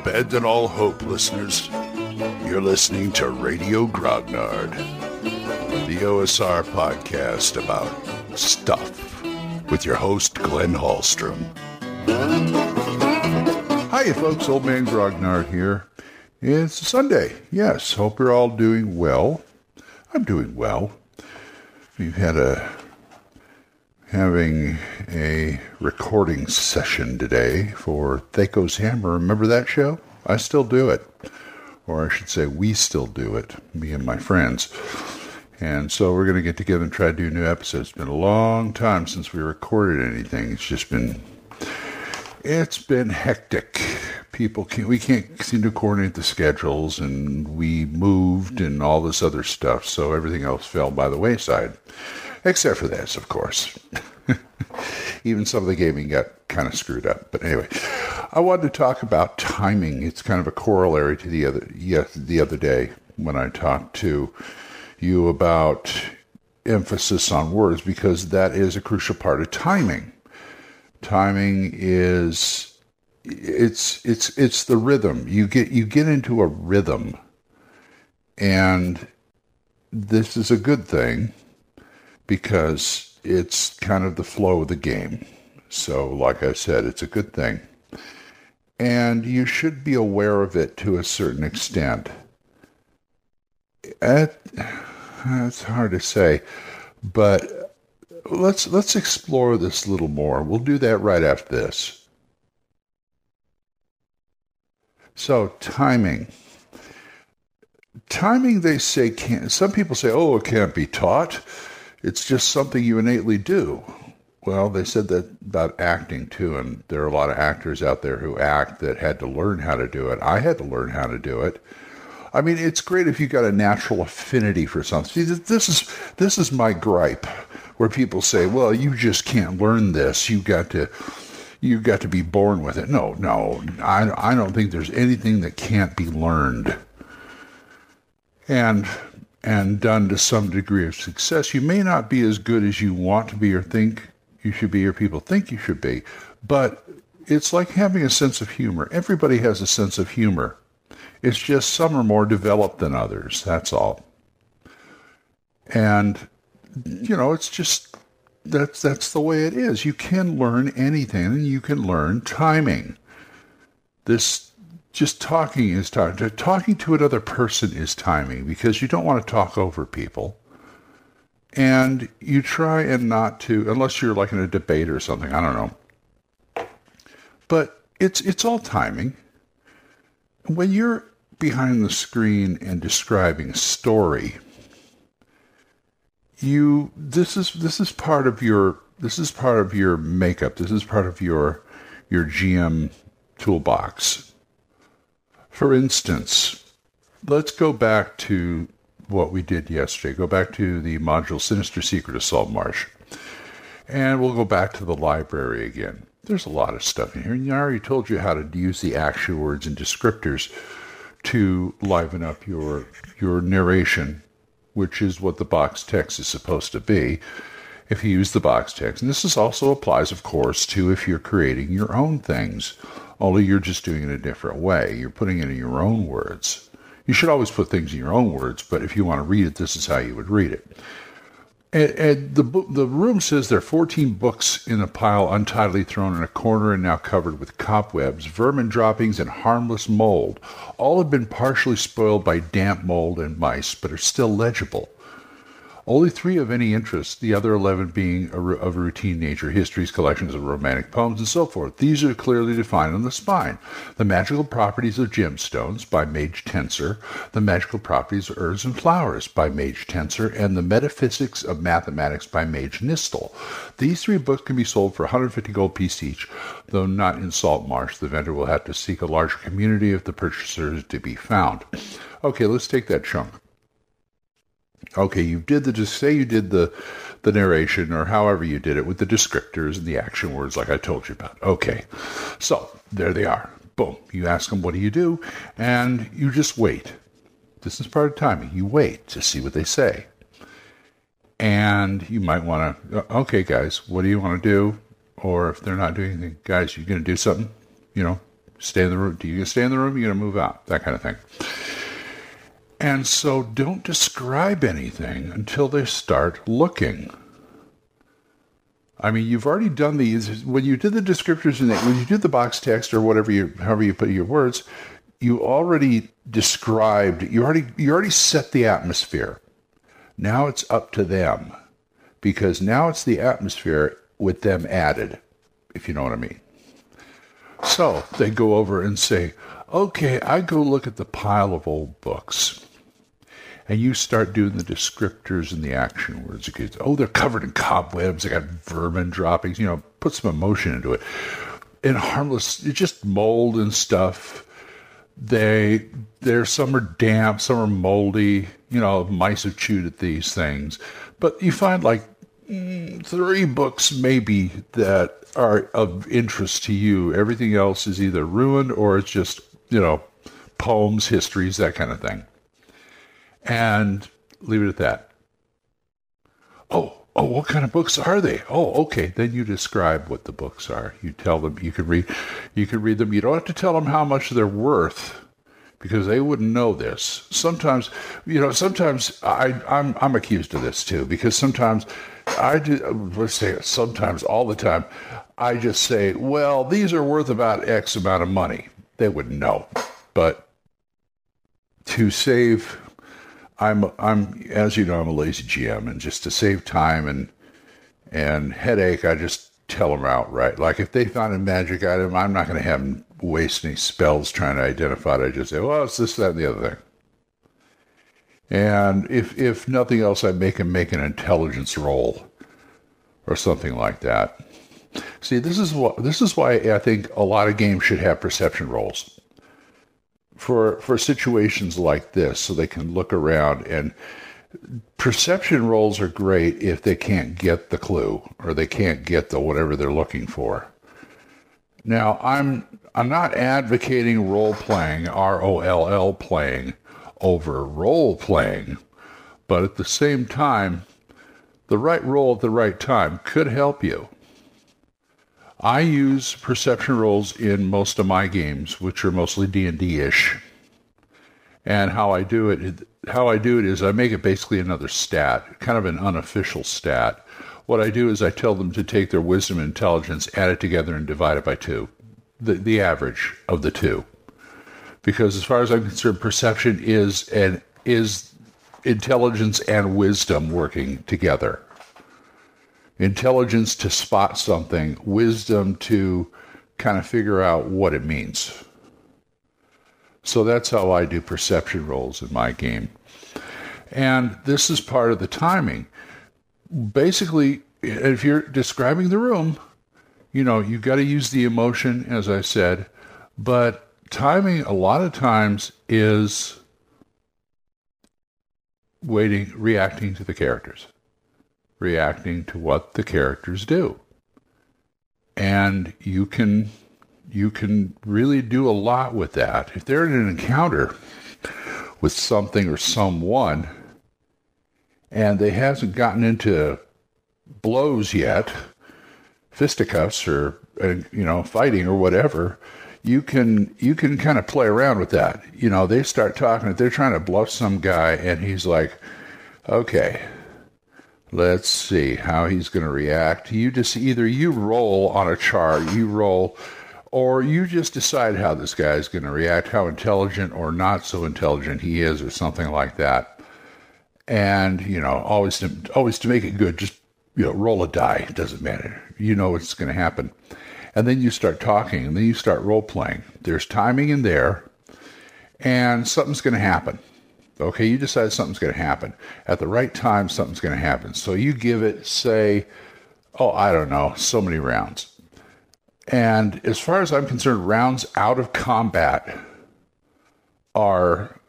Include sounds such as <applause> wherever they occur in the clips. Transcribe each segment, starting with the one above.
abandon all hope, listeners. You're listening to Radio Grognard, the OSR podcast about stuff with your host, Glenn Hallstrom. Hiya, folks. Old Man Grognard here. It's Sunday. Yes, hope you're all doing well. I'm doing well. We've had a having a recording session today for Thaco's Hammer. Remember that show? I still do it. Or I should say, we still do it, me and my friends. And so we're going to get together and try to do a new episode. It's been a long time since we recorded anything. It's just been, it's been hectic. People can't, we can't seem to coordinate the schedules, and we moved and all this other stuff. So everything else fell by the wayside except for this, of course. <laughs> Even some of the gaming got kind of screwed up. But anyway, I wanted to talk about timing. It's kind of a corollary to the other yes, the other day when I talked to you about emphasis on words because that is a crucial part of timing. Timing is it's it's it's the rhythm. You get you get into a rhythm and this is a good thing because it's kind of the flow of the game. So, like I said, it's a good thing. And you should be aware of it to a certain extent. Eh, it's hard to say, but let's let's explore this a little more. We'll do that right after this. So, timing. Timing, they say, can't. Some people say, "Oh, it can't be taught." It's just something you innately do. Well, they said that about acting too, and there are a lot of actors out there who act that had to learn how to do it. I had to learn how to do it. I mean, it's great if you got a natural affinity for something. See, this is this is my gripe, where people say, "Well, you just can't learn this. You got to." You got to be born with it. No, no, I, I don't think there's anything that can't be learned. And and done to some degree of success. You may not be as good as you want to be or think you should be or people think you should be, but it's like having a sense of humor. Everybody has a sense of humor. It's just some are more developed than others. That's all. And you know, it's just that's that's the way it is. You can learn anything and you can learn timing. This just talking is time. Talking to another person is timing because you don't want to talk over people. And you try and not to, unless you're like in a debate or something, I don't know. But it's it's all timing. When you're behind the screen and describing story, you this is this is part of your this is part of your makeup. This is part of your your GM toolbox for instance, let's go back to what we did yesterday. Go back to the module Sinister Secret of Saltmarsh. And we'll go back to the library again. There's a lot of stuff in here. And I already told you how to use the action words and descriptors to liven up your your narration, which is what the box text is supposed to be if you use the box text. And this is also applies, of course, to if you're creating your own things only you're just doing it a different way. You're putting it in your own words. You should always put things in your own words, but if you want to read it, this is how you would read it. And, and the the room says there are 14 books in a pile untidily thrown in a corner and now covered with cobwebs, vermin droppings, and harmless mold. All have been partially spoiled by damp mold and mice, but are still legible. Only three of any interest, the other 11 being of routine nature, histories, collections of romantic poems, and so forth. These are clearly defined on the spine. The magical properties of gemstones by Mage Tenser, the magical properties of herbs and flowers by Mage Tenser, and the metaphysics of mathematics by Mage Nystul. These three books can be sold for 150 gold piece each, though not in Saltmarsh. The vendor will have to seek a larger community if the purchaser is to be found. Okay, let's take that chunk. Okay, you did the just say you did the the narration or however you did it with the descriptors and the action words like I told you about. Okay. So, there they are. Boom. You ask them what do you do and you just wait. This is part of timing. You wait to see what they say. And you might want to uh, okay guys, what do you want to do? Or if they're not doing anything, guys, you're going to do something? You know, Stay in the room. Do you stay in the room? You're going to move out. That kind of thing. And so don't describe anything until they start looking. I mean, you've already done these when you did the descriptors and when you did the box text or whatever you, however you put your words, you already described. You already you already set the atmosphere. Now it's up to them, because now it's the atmosphere with them added, if you know what I mean. So they go over and say, "Okay, I go look at the pile of old books." And you start doing the descriptors and the action words. Oh, they're covered in cobwebs. They got vermin droppings. You know, put some emotion into it. And harmless, it's just mold and stuff. They, there. Some are damp. Some are moldy. You know, mice have chewed at these things. But you find like mm, three books maybe that are of interest to you. Everything else is either ruined or it's just you know poems, histories, that kind of thing and leave it at that. Oh, oh, what kind of books are they? Oh, okay. Then you describe what the books are. You tell them you can read, you can read them. You don't have to tell them how much they're worth because they wouldn't know this. Sometimes, you know, sometimes I, I'm I'm accused of this too because sometimes I do. Let's say sometimes all the time, I just say, well, these are worth about X amount of money. They wouldn't know, but to save I'm I'm as you know I'm a lazy GM, and just to save time and and headache, I just tell them outright. Like if they find a magic item, I'm not going to have them waste any spells trying to identify it. I just say, well, it's this, that, and the other thing. And if if nothing else, I make them make an intelligence roll or something like that. See, this is what this is why I think a lot of games should have perception rolls for for situations like this so they can look around. And perception rolls are great if they can't get the clue or they can't get the whatever they're looking for. Now i'm i'm not advocating role playing r o l l playing over role playing but at the same time the right role at the right time could help you I use perception rolls in most of my games, which are mostly D and D ish. And how I do it, how I do it is I make it basically another stat, kind of an unofficial stat. What I do is I tell them to take their wisdom and intelligence, add it together, and divide it by two, the the average of the two. Because as far as I'm concerned, perception is and is intelligence and wisdom working together intelligence to spot something, wisdom to kind of figure out what it means. So that's how I do perception rolls in my game. And this is part of the timing. Basically, if you're describing the room, you know, you've got to use the emotion, as I said, but timing a lot of times is waiting, reacting to the characters reacting to what the characters do. And you can you can really do a lot with that. If they're in an encounter with something or someone and they hasn't gotten into blows yet, fisticuffs or uh, you know fighting or whatever, you can you can kind of play around with that. You know, they start talking. They're trying to bluff some guy, and he's like, "Okay, Let's see how he's going to react. You just either you roll on a chart, you roll, or you just decide how this guy is going to react, how intelligent or not so intelligent he is, or something like that. And you know, always to always to make it good, just you know, roll a die. It doesn't matter. You know what's going to happen. And then you start talking, and then you start role playing. There's timing in there, and something's going to happen Okay, you decide something's going to happen. At the right time, something's going to happen. So you give it, say, oh, I don't know, so many rounds. And as far as I'm concerned, rounds out of combat are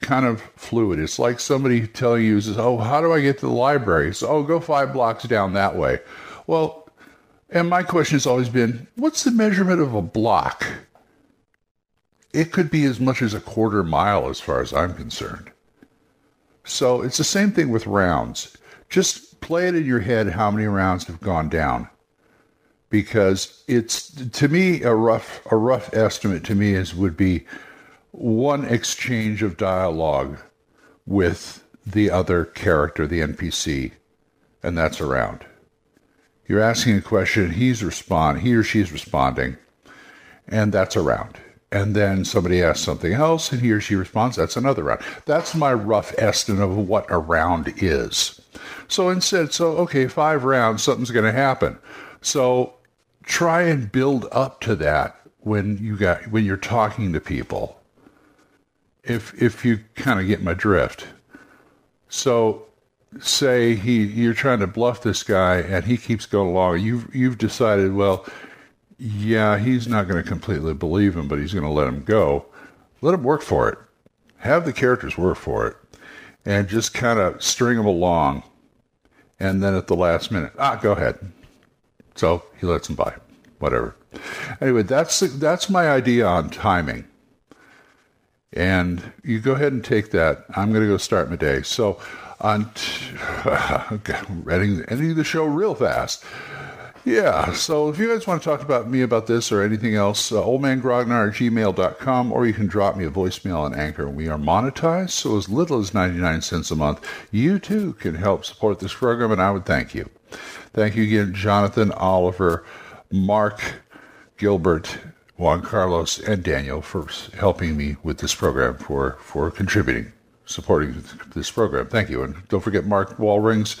kind of fluid. It's like somebody telling you, oh, how do I get to the library? So, oh, go five blocks down that way. Well, and my question has always been, what's the measurement of a block? It could be as much as a quarter mile as far as I'm concerned. So it's the same thing with rounds. Just play it in your head how many rounds have gone down. because it's to me a rough a rough estimate to me is would be one exchange of dialogue with the other character, the NPC, and that's a round. You're asking a question, he's respond, he or she's responding, and that's around. And then somebody asks something else, and he or she responds. That's another round. That's my rough estimate of what a round is. So instead, so okay, five rounds, something's going to happen. So try and build up to that when you got when you're talking to people. If if you kind of get my drift. So say he you're trying to bluff this guy and he keeps going along. You've you've decided, well, yeah, he's not going to completely believe him, but he's going to let him go. Let him work for it. Have the characters work for it, and just kind of string them along. And then at the last minute, ah, go ahead. So he lets him by, whatever. Anyway, that's that's my idea on timing. And you go ahead and take that. I'm going to go start my day. So on t- <laughs> ending, ending the show real fast. Yeah, so if you guys want to talk about me about this or anything else, uh, oldmangrognar at gmail.com, or you can drop me a voicemail on Anchor. We are monetized, so as little as 99 cents a month, you too can help support this program, and I would thank you. Thank you again, Jonathan, Oliver, Mark, Gilbert, Juan Carlos, and Daniel for helping me with this program, for, for contributing, supporting this program. Thank you. And don't forget Mark Walring's